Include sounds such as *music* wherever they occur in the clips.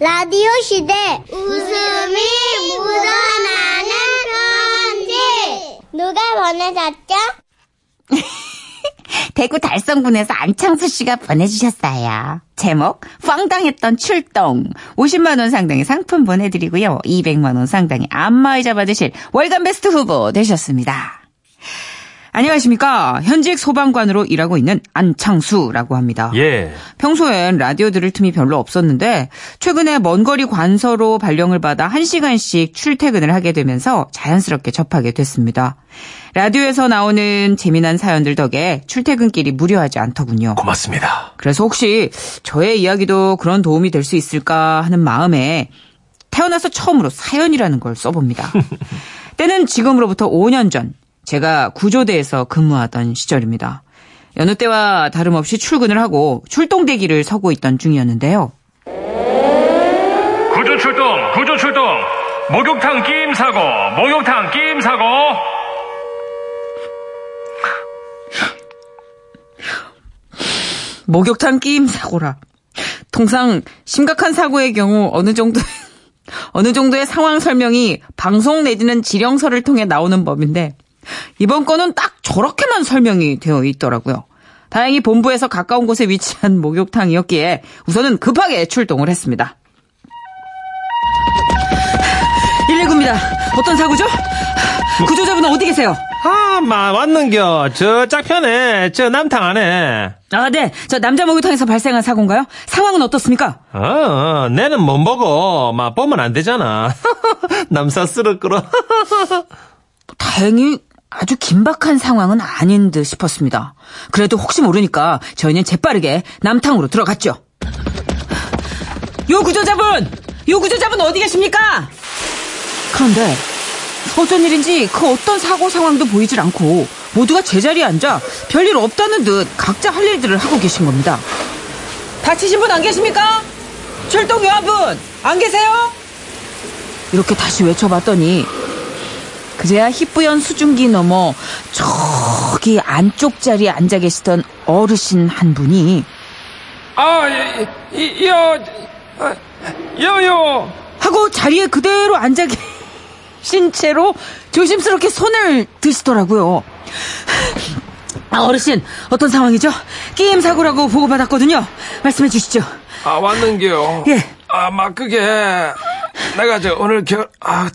라디오 시대 웃음이 묻어나는 편지 누가 보내셨죠? *laughs* 대구 달성군에서 안창수 씨가 보내주셨어요. 제목 황당했던 출동 50만 원 상당의 상품 보내드리고요. 200만 원 상당의 안마의자 받으실 월간 베스트 후보 되셨습니다. 안녕하십니까. 현직 소방관으로 일하고 있는 안창수라고 합니다. 예. 평소엔 라디오 들을 틈이 별로 없었는데 최근에 먼 거리 관서로 발령을 받아 1시간씩 출퇴근을 하게 되면서 자연스럽게 접하게 됐습니다. 라디오에서 나오는 재미난 사연들 덕에 출퇴근길이 무료하지 않더군요. 고맙습니다. 그래서 혹시 저의 이야기도 그런 도움이 될 수 있을까 하는 마음에 태어나서 처음으로 사연이라는 걸 써봅니다. *laughs* 때는 지금으로부터 5년 전 제가 구조대에서 근무하던 시절입니다. 여느 때와 다름없이 출근을 하고 출동 대기를 서고 있던 중이었는데요. 구조 출동, 구조 출동. 목욕탕 끼임 사고, 목욕탕 끼임 사고. 목욕탕 끼임 사고라. 통상 심각한 사고의 경우 어느 정도 *laughs* 어느 정도의 상황 설명이 방송 내지는 지령서를 통해 나오는 법인데 이번 건은 딱 저렇게만 설명이 되어 있더라고요. 다행히 본부에서 가까운 곳에 위치한 목욕탕이었기에 우선은 급하게 출동을 했습니다. 119입니다. 어떤 사고죠? 구조자분 은 어디 계세요? 아, 마, 왔는겨. 저 짝편에, 저 남탕 안에. 아, 네. 저 남자 목욕탕에서 발생한 사고인가요? 상황은 어떻습니까? 어, 어, 내는 못 보고, 막, 보면 안 되잖아. *laughs* 남사스럽구러. 다행히 아주 긴박한 상황은 아닌 듯 싶었습니다. 그래도 혹시 모르니까 저희는 재빠르게 남탕으로 들어갔죠. 요 구조자분! 요 구조자분 어디 계십니까? 그런데 어쩐 일인지 그 어떤 사고 상황도 보이질 않고 모두가 제자리에 앉아 별일 없다는 듯 각자 할 일들을 하고 계신 겁니다. 다치신 분 안 계십니까? 출동 요한분 안 계세요? 이렇게 다시 외쳐봤더니 그제야 희뿌연 수증기 넘어 저기 안쪽 자리에 앉아 계시던 어르신 한 분이 아, 이, 이, 여, 아, 여요. 하고 자리에 그대로 앉아 계신 채로 조심스럽게 손을 드시더라고요. 아, 어르신, 어떤 상황이죠? 게임 사고라고 보고받았거든요. 말씀해 주시죠. 아, 왔는겨. 예. 아, 막 그게 내가 저 오늘 결, 아,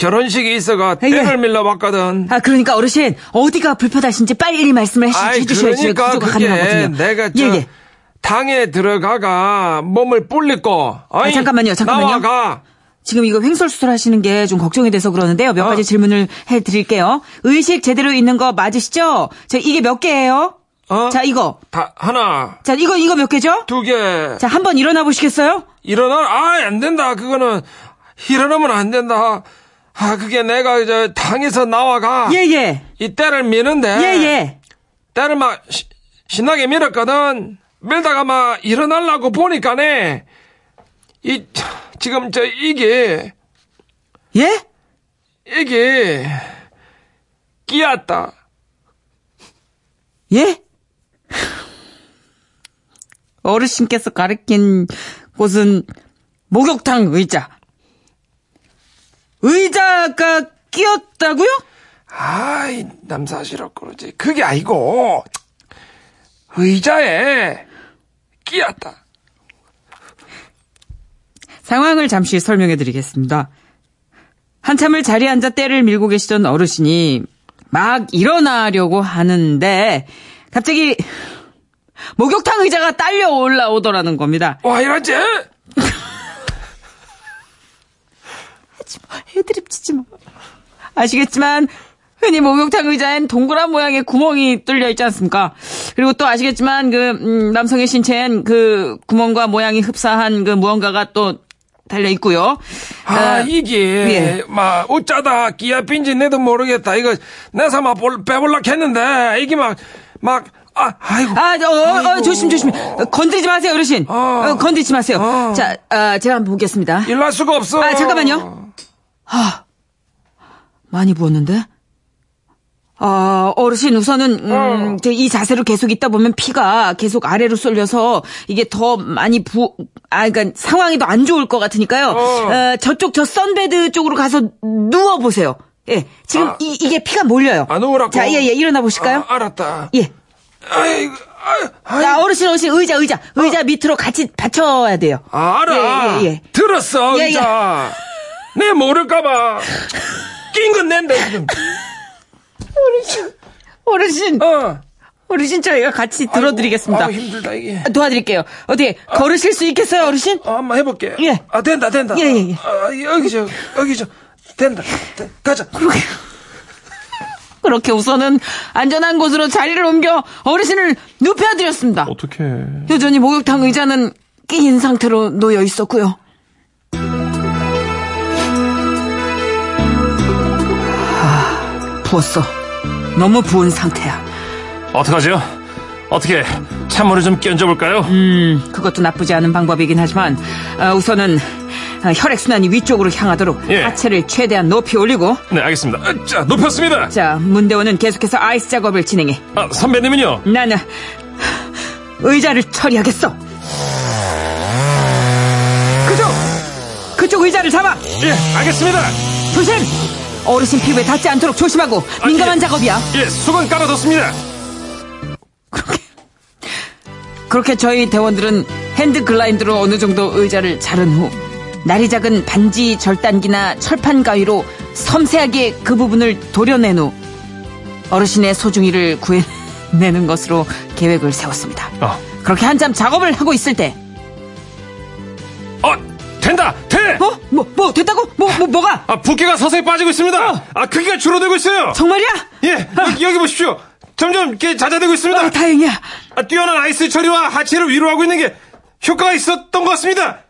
결혼식이 있어가 예. 땡을 밀러봤거든. 아, 그러니까 어르신, 어디가 불편하신지 빨리 말씀을 해주, 아이, 해주셔야지 그러니까 구조가 그게 가능하거든요. 내가 저 예, 예. 당에 들어가가 몸을 불리고 아이, 잠깐만요, 잠깐만요. 나와가 지금 이거 횡설수설 하시는 게 좀 걱정이 돼서 그러는데요. 몇 어. 가지 질문을 해 드릴게요. 의식 제대로 있는 거 맞으시죠? 자, 이게 몇 개예요? 어? 자, 이거. 다 하나, 자, 이거, 이거 몇 개죠? 두 개. 자, 한번 일어나 보시겠어요? 일어나 아, 안 된다. 그거는 일어나면 안 된다. 아, 그게 내가 저 당에서 나와가 예, 예. 이 때를 미는데 예, 예. 때를 막 시- 신나게 밀었거든. 밀다가 막 일어나려고 보니까네 이 지금 저 이게 예? 이게 끼었다. 예? 어르신께서 가르친 곳은 목욕탕 의자. 의자가 끼었다고요? 아이 남사시럽고 그러지. 그게 아니고 의자에 끼었다. 상황을 잠시 설명해 드리겠습니다. 한참을 자리에 앉아 때를 밀고 계시던 어르신이 막 일어나려고 하는데 갑자기 목욕탕 의자가 딸려 올라오더라는 겁니다. 와 이러지? 해드립 치지 마. 아시겠지만 흔히 목욕탕 의자엔 동그란 모양의 구멍이 뚫려 있지 않습니까? 그리고 또 아시겠지만 그 음, 남성의 신체엔 그 구멍과 모양이 흡사한 그 무언가가 또 달려 있고요. 아, 아, 이게, 예. 막, 어쩌다 끼야빈지 내도 모르겠다. 이거, 막 볼, 빼볼락 했는데, 이게 막, 막, 아, 아이고. 아, 어, 어, 어, 아이고. 조심, 조심. 어, 건드리지 마세요, 어르신. 어. 어, 건드리지 마세요. 어. 자, 아, 제가 한번 보겠습니다. 일날 수가 없어. 아, 잠깐만요. 아, 많이 부었는데? 아, 어르신 우선은 음, 저이 자세로 계속 있다 보면 피가 계속 아래로 쏠려서 이게 더 많이 부, 아, 그러니까 상황이 더 안 좋을 것 같으니까요. 어, 저쪽 저 선베드 쪽으로 가서 누워 보세요. 예, 지금 아. 이, 이게 피가 몰려요. 아, 누우라고? 자, 예, 예, 일어나 보실까요? 아, 알았다. 예. 아이고, 아이, 자, 어르신, 어르신, 의자, 의자, 의자 밑으로 같이 받쳐야 돼요. 아, 알아. 예, 예, 예. 들었어, 예, 의자. 내 모를까봐. 낀 건 낸다, 지금. 어르신, 어. 어르신 저희가 같이 들어드리겠습니다. 아, 힘들다, 이게. 도와드릴게요. 어떻게 걸으실 수 있겠어요, 어르신? 어, 한번 해볼게. 예. 아, 된다, 된다. 예, 예, 예. 아, 여기, 저, 여기, 저. 된다. 돼. 가자. 그 렇게 우선은 안전한 곳으로 자리를 옮겨 어르신을 눕혀드렸습니다. 어떻게? 여전히 목욕탕 의자는 끼인 상태로 놓여 있었고요. 아, 부었어. 너무 부은 상태야. 어떡하죠? 어떻게 찬물을 좀 끼얹어 볼까요? 음, 그것도 나쁘지 않은 방법이긴 하지만 어, 우선은 어, 혈액순환이 위쪽으로 향하도록 예. 하체를 최대한 높이 올리고 네, 알겠습니다. 아, 자, 높였습니다. 자, 문대원은 계속해서 아이스 작업을 진행해. 아, 선배님은요? 나는 의자를 처리하겠어. 그쪽, 그쪽 의자를 잡아. 예, 알겠습니다. 조심. 어르신 피부에 닿지 않도록 조심하고 민감한 예. 작업이야. 예, 수건 깔아뒀습니다. 그렇게 저희 대원들은 hand grinder로 어느 정도 의자를 자른 후 날이 작은 반지 절단기나 철판 가위로 섬세하게 그 부분을 도려낸 후 어르신의 소중이를 구해내는 것으로 계획을 세웠습니다. 어. 그렇게 한참 작업을 하고 있을 때 어, 된다! 돼! 어? 뭐, 뭐, 됐다고? 뭐, 뭐, 뭐가? 아, 붓기가 서서히 빠지고 있습니다. 아, 크기가 줄어들고 있어요. 정말이야? 예, 여기, 여기 보십시오. 점점 이렇게 잦아들고 있습니다. 아, 다행이야. 아, 뛰어난 아이스 처리와 하체를 위로하고 있는 게 효과가 있었던 것 같습니다.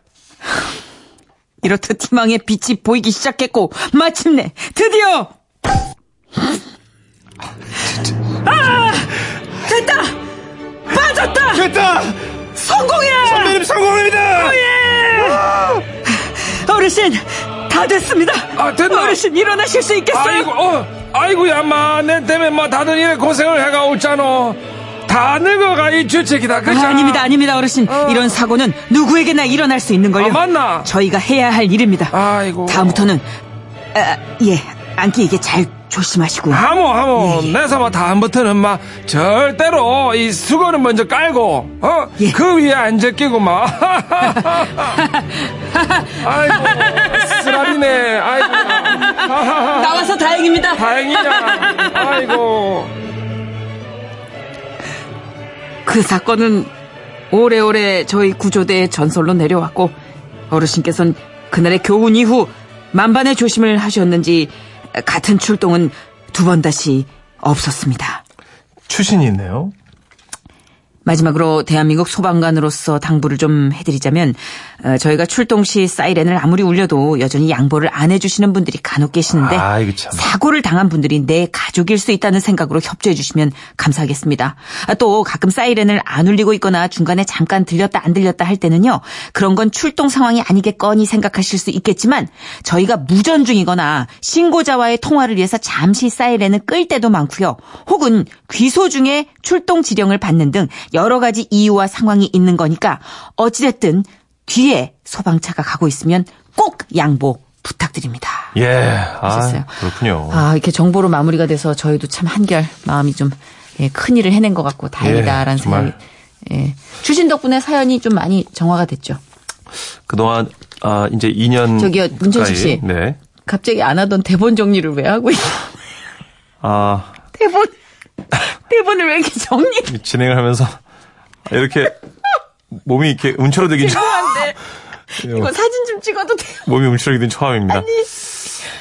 이렇듯 희망의 빛이 보이기 시작했고, 마침내, 드디어! 아! 됐다! 빠졌다! 됐다! 성공이야! 선배님 성공입니다! 어르신, 다 됐습니다! 아, 됐나? 어르신, 일어나실 수 있겠어요? 아이고, 어, 아이고야, 마, 내 때문에 마, 다들 이래 고생을 해가 오잖아. 다 늙어가, 이 주책이다, 그죠? 아, 아닙니다, 아닙니다, 어르신. 이런 사고는 누구에게나 일어날 수 있는 걸요. 아, 맞나? 저희가 해야 할 일입니다. 아이고. 다음부터는, 아, 예, 안기 이게 잘 조심하시고요. 하모, 하모. 예, 예. 내 삼아 다음부터는 마, 절대로 이 수건을 먼저 깔고, 어? 예. 그 위에 안 제끼고 마. *laughs* 아이고, 쓰라리네. 아이고. 나와서 다행입니다. 다행이야. 아이고. 그 사건은 오래오래 저희 구조대의 전설로 내려왔고 어르신께서는 그날의 교훈 이후 만반의 조심을 하셨는지 같은 출동은 두 번 다시 없었습니다. 추신이 있네요. 마지막으로 대한민국 소방관으로서 당부를 좀 해드리자면 어, 저희가 출동 시 사이렌을 아무리 울려도 여전히 양보를 안 해주시는 분들이 간혹 계시는데 아. 사고를 당한 분들이 내 가족일 수 있다는 생각으로 협조해 주시면 감사하겠습니다. 아, 또 가끔 사이렌을 안 울리고 있거나 중간에 잠깐 들렸다 안 들렸다 할 때는요. 그런 건 출동 상황이 아니겠거니 생각하실 수 있겠지만 저희가 무전 중이거나 신고자와의 통화를 위해서 잠시 사이렌을 끌 때도 많고요. 혹은 귀소 중에 출동 지령을 받는 등 여러 가지 이유와 상황이 있는 거니까 어찌됐든 뒤에 소방차가 가고 있으면 꼭 양보 부탁드립니다. 예. 하셨어요. 아, 그렇군요. 아, 이렇게 정보로 마무리가 돼서 저희도 참 한결 마음이 좀, 예, 큰 일을 해낸 것 같고 다행이다라는 예. 생각이, 예. 주신 덕분에 사연이 좀 많이 정화가 됐죠. 그동안, 아, 이제 2년. 저기요, 문천식 씨. 네. 갑자기 안 하던 대본 정리를 왜 하고 있어? 아, 대본, 대본을 왜 이렇게 정리? 진행을 하면서 이렇게 몸이 이렇게 움츠러들긴 처음. 죄송한데. *laughs* 이거 사진 좀 찍어도 돼요? 몸이 움츠러들긴 처음입니다.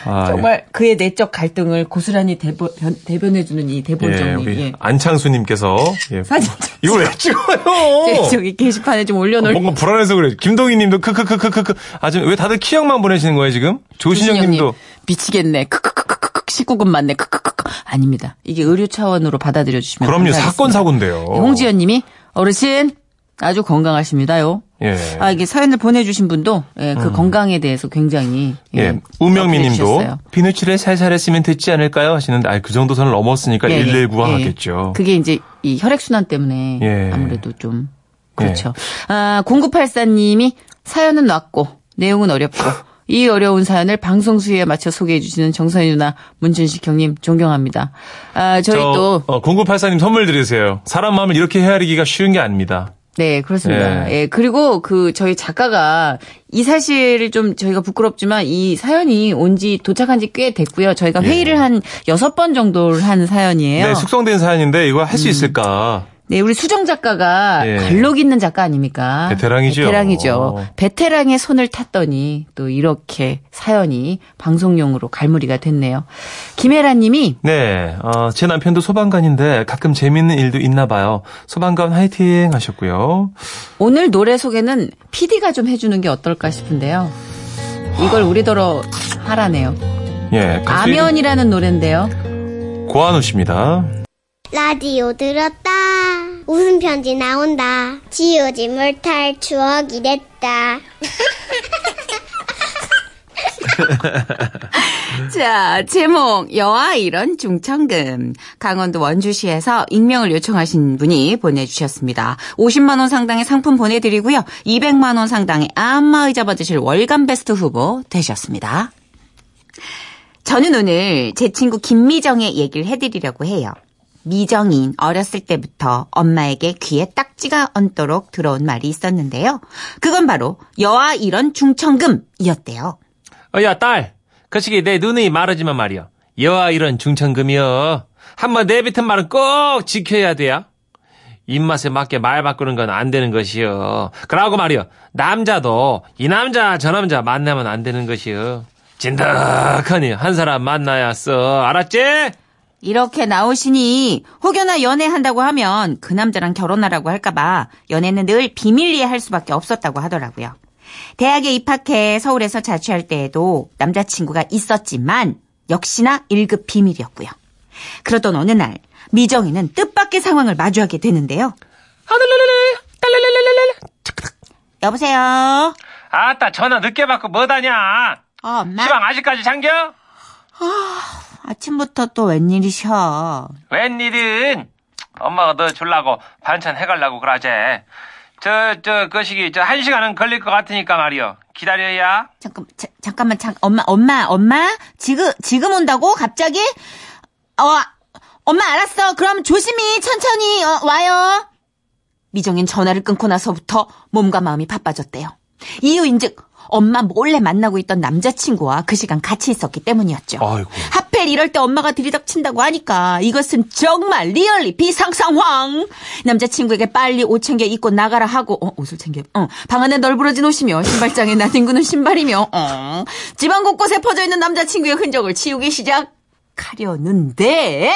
아, 정말 그의 내적 갈등을 고스란히 대변, 대변해주는 이 대본 예, 정리. 예. 안창수님께서 예. 사진 좀 이걸 왜 찍어요? 제 저기 게시판에 좀 올려놓을 뭔가 불안해서 그래. 김동희님도 크크크크크크. 아 지금 왜 다들 키형만 보내시는 거예요 지금? 조신영님도 미치겠네. 크크크크크 19금 맞네. 크크크크 아닙니다. 이게 의료 차원으로 받아들여 주시면 그럼요 감사하겠습니다. 사건 사고인데요. 홍지연 님이 어르신 아주 건강하십니다요. 예. 아, 이게 사연을 보내주신 분도 예, 그 건강에 대해서 굉장히 예, 예, 우명미 어필해 님도 주셨어요. 비누칠에 살살 했으면 됐지 않을까요? 하시는데, 아, 그 정도 선을 넘었으니까 예, 예. 119가 예. 하겠죠. 그게 이제 이 혈액순환 때문에 예. 아무래도 좀 그렇죠. 아, 0984님이 사연은 왔고 내용은 어렵고 이 어려운 사연을 방송 수위에 맞춰 소개해 주시는 정선희 누나, 문준식 형님 존경합니다. 아, 저희 저, 또 어, 0984님 선물 드리세요. 사람 마음을 이렇게 헤아리기가 쉬운 게 아닙니다. 네, 그렇습니다. 예. 예. 그리고 그 저희 작가가 이 사실을 좀 저희가 부끄럽지만 이 사연이 온 지 도착한 지 꽤 됐고요. 저희가 회의를 한 여섯 번 정도를 한 사연이에요. 예. 네, 숙성된 사연인데 이거 할수 있을까? 네, 우리 수정 작가가 예. 관록 있는 작가 아닙니까? 베테랑이죠. 베테랑이죠. 베테랑의 손을 탔더니 또 이렇게 사연이 방송용으로 갈무리가 됐네요. 김혜라 님이 네, 어, 제 남편도 소방관인데 가끔 재밌는 일도 있나 봐요. 소방관 화이팅 하셨고요. 오늘 노래 소개는 PD가 좀 해주는 게 어떨까 싶은데요. 이걸 우리더러 하라네요. 예, 가수 아면이라는 노래인데요. 고한우 씨입니다. 라디오 들었다. 웃음 편지 나온다. 지우지 못할 추억이 됐다. *laughs* 자, 제목 여아 이런 중천금. 강원도 원주시에서 익명을 요청하신 분이 보내주셨습니다. 50만 원 상당의 상품 보내드리고요. 200만 원 상당의 안마의자 받으실 월간 베스트 후보 되셨습니다. 저는 오늘 제 친구 김미정의 얘기를 해드리려고 해요. 미정인 어렸을 때부터 엄마에게 귀에 딱지가 얹도록 들어온 말이 있었는데요. 그건 바로 여아 이런 중천금이었대요. 어, 야, 딸. 그 시기 내 눈이 마르지만 말이야. 여아 이런 중천금이여. 한번 내뱉은 말은 꼭 지켜야 돼야. 입맛에 맞게 말 바꾸는 건 안 되는 것이여. 그러고 말이여. 남자도 이 남자 저 남자 만나면 안 되는 것이여. 진득하니 한 사람 만나야 써. 알았지? 이렇게 나오시니 혹여나 연애한다고 하면 그 남자랑 결혼하라고 할까봐 연애는 늘 비밀리에 할 수밖에 없었다고 하더라고요. 대학에 입학해 서울에서 자취할 때에도 남자친구가 있었지만 역시나 1급 비밀이었고요. 그러던 어느 날 미정이는 뜻밖의 상황을 마주하게 되는데요. 여보세요. 아따 전화 늦게 받고 뭐다냐? 어, 엄마. 시방 아직까지 잠겨? 아 침부터 또 웬일이셔. 웬일은 엄마가 너 줄라고 반찬 해갈라고 그러제. 저, 저, 그 시기, 저, 한 시간은 걸릴 것 같으니까 말이요. 기다려야. 잠깐, 자, 잠깐만, 잠, 엄마, 엄마, 엄마? 지금, 지금 온다고? 갑자기? 어, 엄마 알았어. 그럼 조심히, 천천히, 어, 와요. 미정인 전화를 끊고 나서부터 몸과 마음이 바빠졌대요. 이유인즉, 엄마 몰래 만나고 있던 남자친구와 그 시간 같이 있었기 때문이었죠. 아이고. 하필 이럴 때 엄마가 들이닥친다고 하니까 이것은 정말 리얼리 비상상황. 남자친구에게 빨리 옷 챙겨 입고 나가라 하고 어, 옷을 챙겨. 어, 방 안에 널브러진 옷이며 신발장에 나뒹구는 신발이며 어, 집안 곳곳에 퍼져 있는 남자친구의 흔적을 치우기 시작하려는데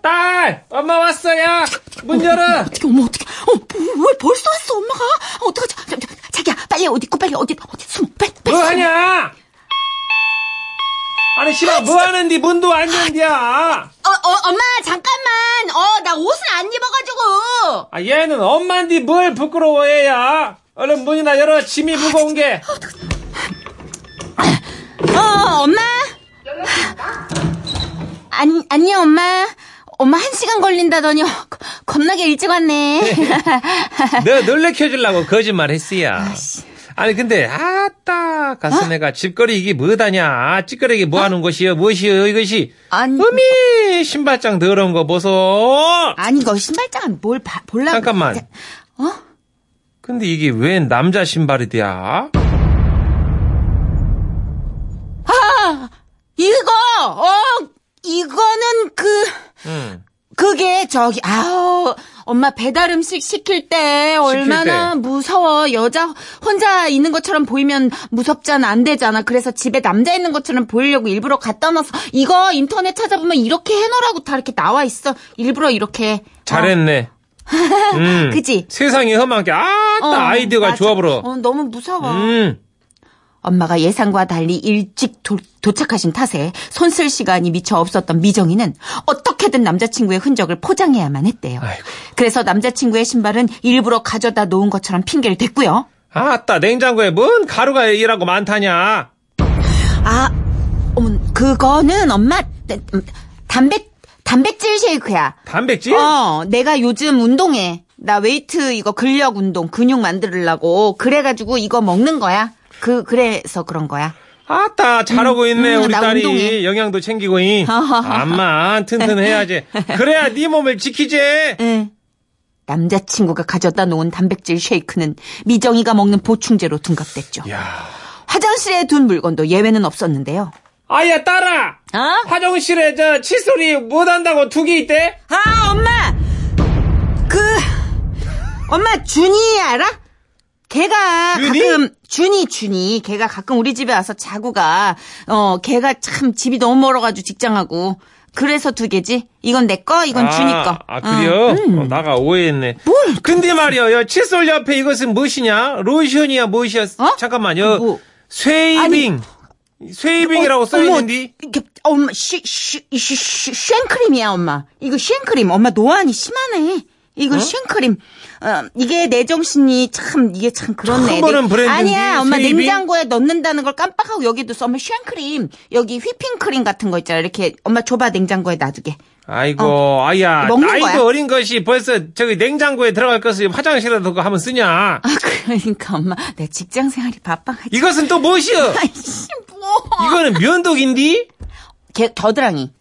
딸! 엄마 왔어요! 문 열어! 어떻게 엄마 어떻게 어, 왜 벌써 왔어 엄마가 어, 어떡하지 자, 자기야 빨리 옷 입고 빨리 어디 어디 숨어 빨리 빨리 뭐 하냐? 아니, 씨발, 뭐 하는디 문도 안 연디야? 어, 어, 엄마 잠깐만 어 나 옷을 안 입어가지고 아, 얘는 엄마인디 뭘 부끄러워해야? 얼른 문이나 열어, 짐이 무거운 게. 어, 엄마? 안, 안녕, 엄마. 엄마 한 시간 걸린다더니 거- 겁나게 일찍 왔네. 너 놀래켜주려고 거짓말 했어야. 아니, 근데, 아따, 가슴에가 집거리 이게 뭐다냐? 찌꺼리 뭐 하는 것이여? 무엇이여, 이것이? 아니, 어미, 신발장 더러운 거 보소. 아니, 이거 신발장은 뭘 봐, 볼라. 잠깐만. 자, 어? 근데 이게 웬 남자 신발이야? 이거, 어, 이거는 그, 응. 그게 저기, 아우, 엄마 배달 음식 시킬 때 얼마나 때. 무서워. 여자 혼자 있는 것처럼 보이면 무섭잖아. 안 되잖아. 그래서 집에 남자 있는 것처럼 보이려고 일부러 갖다 놔서 이거 인터넷 찾아보면 이렇게 해놓으라고 다 이렇게 나와 있어. 일부러 이렇게. 잘했네. 음. *laughs* 그지? 세상이 험한 게, 아따, 어, 아이디어가 맞아. 보러. 어, 너무 무서워. 음. 엄마가 예상과 달리 일찍 도, 도착하신 탓에 손쓸 시간이 미처 없었던 미정이는 어떻게든 남자친구의 흔적을 포장해야만 했대요. 아이고. 그래서 남자친구의 신발은 일부러 가져다 놓은 것처럼 핑계를 댔고요. 아따 냉장고에 뭔 가루가 이라고 많다냐. 아, 어머, 그거는 엄마 네, 음, 단백 단백질 쉐이크야. 단백질? 어, 내가 요즘 운동해. 나 웨이트 이거 근력 운동 근육 만들려고 그래가지고 이거 먹는 거야. 그 그래서 그런 거야. 아따 잘하고 있네 음, 우리 나 딸이 운동해. 영양도 챙기고 이 *laughs* 암만 튼튼해야지 그래야 네 몸을 지키지 응. 남자친구가 가져다 놓은 단백질 쉐이크는 미정이가 먹는 보충제로 둔갑됐죠. 야 화장실에 둔 물건도 예외는 없었는데요. 아야 딸아 어? 화장실에 저 칫솔이 못한다고 두 개 있대 아, 엄마! 그, 엄마, 준이 알아? 걔가 준이? 가끔, 준이, 준이. 걔가 가끔 우리 집에 와서 자고 가. 어, 걔가 참 집이 너무 멀어가지고 직장하고. 그래서 두 개지? 이건 내 거, 이건 준이 거. 아 그래요? 응. 어, 나가 오해했네 뭘? 근데 말이야 여 칫솔 옆에 이것은 무엇이냐 로션이야 무엇이야 어? 잠깐만요 뭐? shaving shaving이라고 어, 써있는데 엄마, 쉬, 생크림이야, 엄마. 이거 생크림. 엄마 노안이 심하네. 이거 어? 쉔크림. 어, 이게 내 정신이 참, 이게 참 그렇네. 처음 보는 아니야, 엄마 세이빙? 냉장고에 넣는다는 걸 깜빡하고 여기도 써. 엄마 쉔크림. 여기 휘핑크림 같은 거 있잖아. 이렇게 엄마 줘봐, 냉장고에 놔두게. 아이고 아야 먹는 나이도 거야. 어린 것이 벌써 저기 냉장고에 들어갈 것을 화장실에 두고 하면 쓰냐 아, 그러니까 엄마, 내 직장 생활이 바빠가지고. 이것은 또 무엇이여 *laughs* 아이씨, 뭐. 이거는 면도기인디 개, 겨드랑이.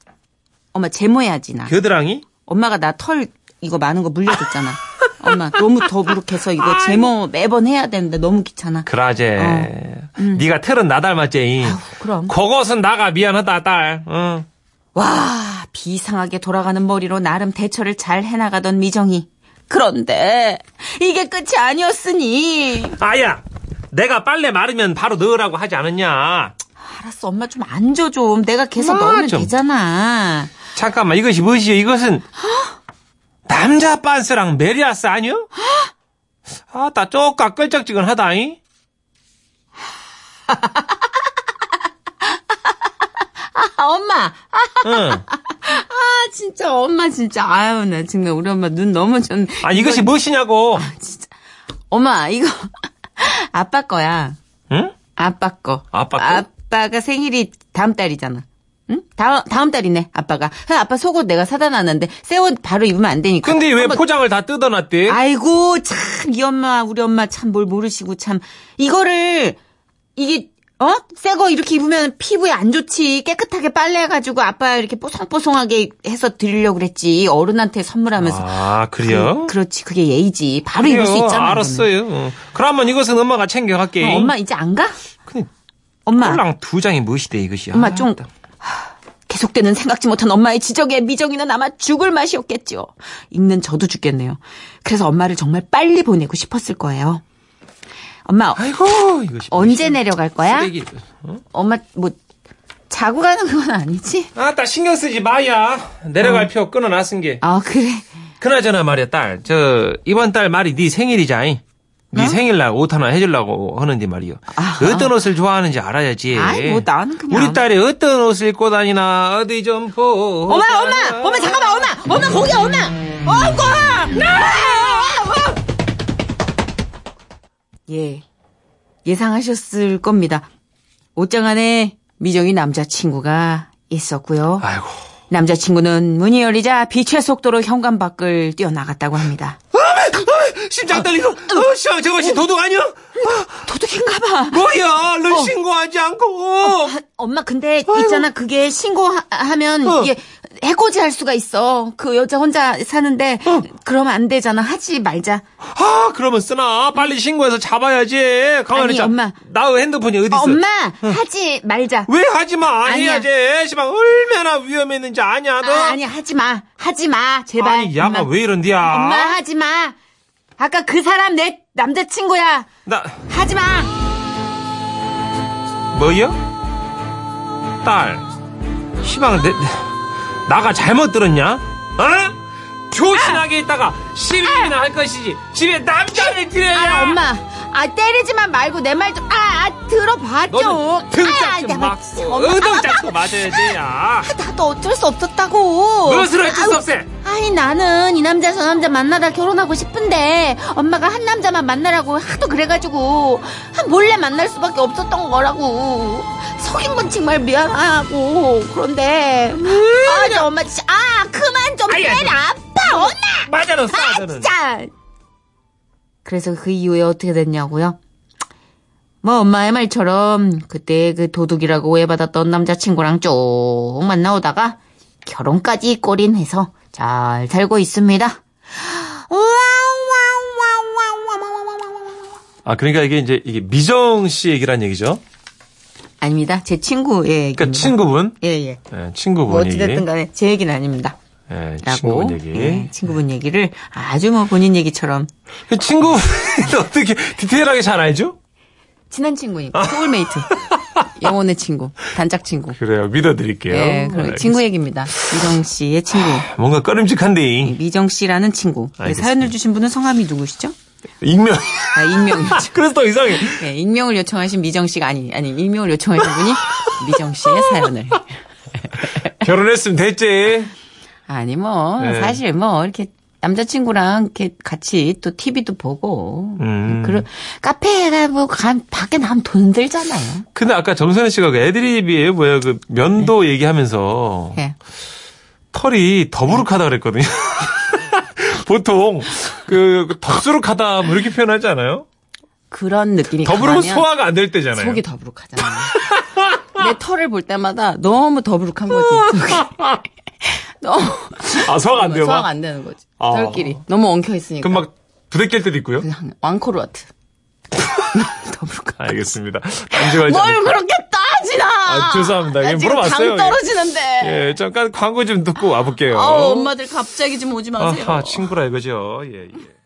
엄마 제모해야지, 나. 겨드랑이 엄마가 나 털 이거 많은 거 물려줬잖아. 엄마 너무 더부룩해서 이거 제모 매번 해야 되는데 너무 귀찮아. 그라제 어. 네가 털은 나 닮았지 그럼. 그것은 나가 미안하다 딸 어. 와 비상하게 돌아가는 머리로 나름 대처를 잘 해나가던 미정이. 그런데 이게 끝이 아니었으니. 아야 내가 빨래 마르면 바로 넣으라고 하지 않았냐 알았어 엄마 좀 앉아 좀. 내가 계속 넣으면 좀. 되잖아. 잠깐만 이것이 무엇이여 이것은 남자 빤스랑 메리아스 아니여? 아따 쪼까 끌쩍지근하다잉 아 엄마. 응. 아 진짜 엄마 진짜 아유 나 정말 우리 엄마 눈 너무 좀. 아 이것이 무엇이냐고 엄마 이거 *laughs* 아빠 거야. 응? 아빠 거. 아빠 거? 아빠가 생일이 다음 달이잖아. 응? 다음, 다음 달이네, 아빠가. 그래서 아빠 속옷 내가 사다 놨는데, 새 옷 바로 입으면 안 되니까. 근데 왜 한번- 포장을 다 뜯어놨대? 아이고, 참, 이 엄마, 우리 엄마 참 뭘 모르시고 참. 이거를, 이게, 어? 새 거 이렇게 입으면 피부에 안 좋지. 깨끗하게 빨래해가지고 아빠 이렇게 뽀송뽀송하게 해서 드리려고 그랬지. 어른한테 선물하면서. 아 그래요? 그, 렇지 그게 예의지. 바로 입을 수 그래요? 있잖아. 알았어요. 어. 그러면 이것은 엄마가 챙겨갈게. 그러면. 어, 엄마 이제 안 가? 근데 엄마. 꼴랑 두 장이 무엇이대 이것이. 엄마 아, 좀 계속되는 생각지 못한 엄마의 지적에 미정이는 아마 죽을 맛이었겠죠. 읽는 저도 죽겠네요. 그래서 엄마를 정말 빨리 보내고 싶었을 거예요. 엄마 아이고 이것이 언제 내려갈 거야? 쓰레기. 어? 엄마 뭐 자고 가는 건 아니지? 아따 신경 쓰지 마야. 내려갈 필요 끊어놨은 게. 아 그래. 그나저나 말이야 딸. 저 이번 달 말이 네 생일이자잉. 네 생일날 옷 하나 해주려고 하는데 말이요. 어? 아하. 어떤 옷을 좋아하는지 알아야지. 아이, 뭐 나는 그냥 우리 딸이 어떤 옷을 입고 다니나 어디 좀 보. 엄마 엄마 엄마 잠깐만 엄마 엄마 거기 엄마 어이구 예 예상하셨을 겁니다 옷장 안에 미정이 남자친구가 있었고요 아이고. 남자친구는 문이 열리자 빛의 속도로 현관 밖을 뛰어나갔다고 합니다 심장 떨리고. 어, 씨, 저것이 도둑 아니야? 도둑인가 봐 뭐야? 너 신고하지 않고. 아, 엄마 근데 있잖아 그게 신고하면 어. 이게 해코지 할 수가 있어 그 여자 혼자 사는데 그러면 안 되잖아 하지 말자 아, 그러면 쓰나? 빨리 신고해서 잡아야지. 가만히 있자. 엄마. 나의 핸드폰이 어디 있어? 어, 엄마 하지 말자 왜 하지 마? 아니야. 해야지. 시방 얼마나 위험했는지 아냐, 너? 아, 아니 하지 마 하지 마 제발 아니, 야가. 왜 이런디야? 엄마 하지 마 아까 그 사람 내 남자친구야 나, 하지 마 뭐야? 딸. 시방, 내, 나가 잘못 들었냐? 어? 조신하게 있다가 시비나 할 것이지. 집에 남자를 들여야. 아, 엄마 아 때리지만 말고 내 말 좀아 아, 들어봤죠. 너는 등짝 아, 좀 내가 맞고 엄마, 의등짝도 맞아야 돼야. 나도 어쩔 수 없었다고. 무엇을 어쩔 수 없어? 아니 나는 이 남자 저 남자 만나다 결혼하고 싶은데 엄마가 한 남자만 만나라고 하도 그래가지고 한 몰래 만날 수밖에 없었던 거라고 속인 건 정말 미안하고 그런데 아, 저 엄마 진짜 아 그만 좀 아이, 때려 아파 엄마 맞아 너 싸, 아. 진짜 그래서 그 이후에 어떻게 됐냐고요? 뭐 엄마의 말처럼 그때 그 도둑이라고 오해받았던 남자친구랑 쭉 만나오다가 결혼까지 꼬린 해서 잘 살고 있습니다. 아 그러니까 이게 이제 이게 미정 씨 얘기란 얘기죠. 아닙니다. 제 친구의 얘기입니다. 그러니까 친구분, 예, 예. 예, 친구분 뭐. 어찌됐든 간에 제 얘기는 아닙니다. 예. 친구분 얘기. 예, 친구분 얘기를 아주 뭐 본인 얘기처럼 그 친구 *laughs* 어떻게 디테일하게 잘 알죠? 친한 친구니까 소울메이트. 영혼의 친구, 단짝 친구. 그래요, 믿어드릴게요. 예, 그럼. 친구 얘기입니다. 미정 씨의 친구. 뭔가 꺼림직한데 미정 씨라는 친구. 네, 알겠습니다. 사연을 주신 분은 성함이 누구시죠? 익명. 아, 익명이죠. *laughs* 그래서 더 이상해. 네, 익명을 요청하신 미정 씨가 아니, 아니, 익명을 요청하신 분이 미정 씨의 사연을. *laughs* 결혼했으면 됐지. 아니, 뭐, 네. 사실 뭐, 이렇게 남자친구랑 이렇게 같이 또 TV도 보고. 음. 그리고 카페에 뭐, 가, 밖에 나가면 돈 들잖아요. 근데 아까 정선혜 씨가 그 애드립이에요, 뭐야 그 면도 얘기하면서 예. 털이 더부룩하다 그랬거든요. *laughs* 보통 그 덥수룩하다 뭐 이렇게 표현하지 않아요? 그런 느낌이 더부룩은 강하면 소화가 안 될 때잖아요. 속이 더부룩하잖아요. *laughs* 내 털을 볼 때마다 너무 더부룩한 거지. *laughs* 속이. *laughs* 너무 아 소화가 안 돼요, 소화가 막. 안 되는 거지. 아. 털끼리 너무 엉켜 있으니까. 그럼 막 부대낄 때도 있고요. 그냥 왕코르와트. *laughs* 더부룩한. 알겠습니다. 잠시만요. 뭘 그렇게 따지나? 아, 죄송합니다. 나 예, 물어봤어요. 당 떨어지는데. 예, 잠깐 광고 좀 듣고 와볼게요. 아우, 엄마들 갑자기 좀 오지 마세요. 아하, 친구라 이거죠. 예, 예.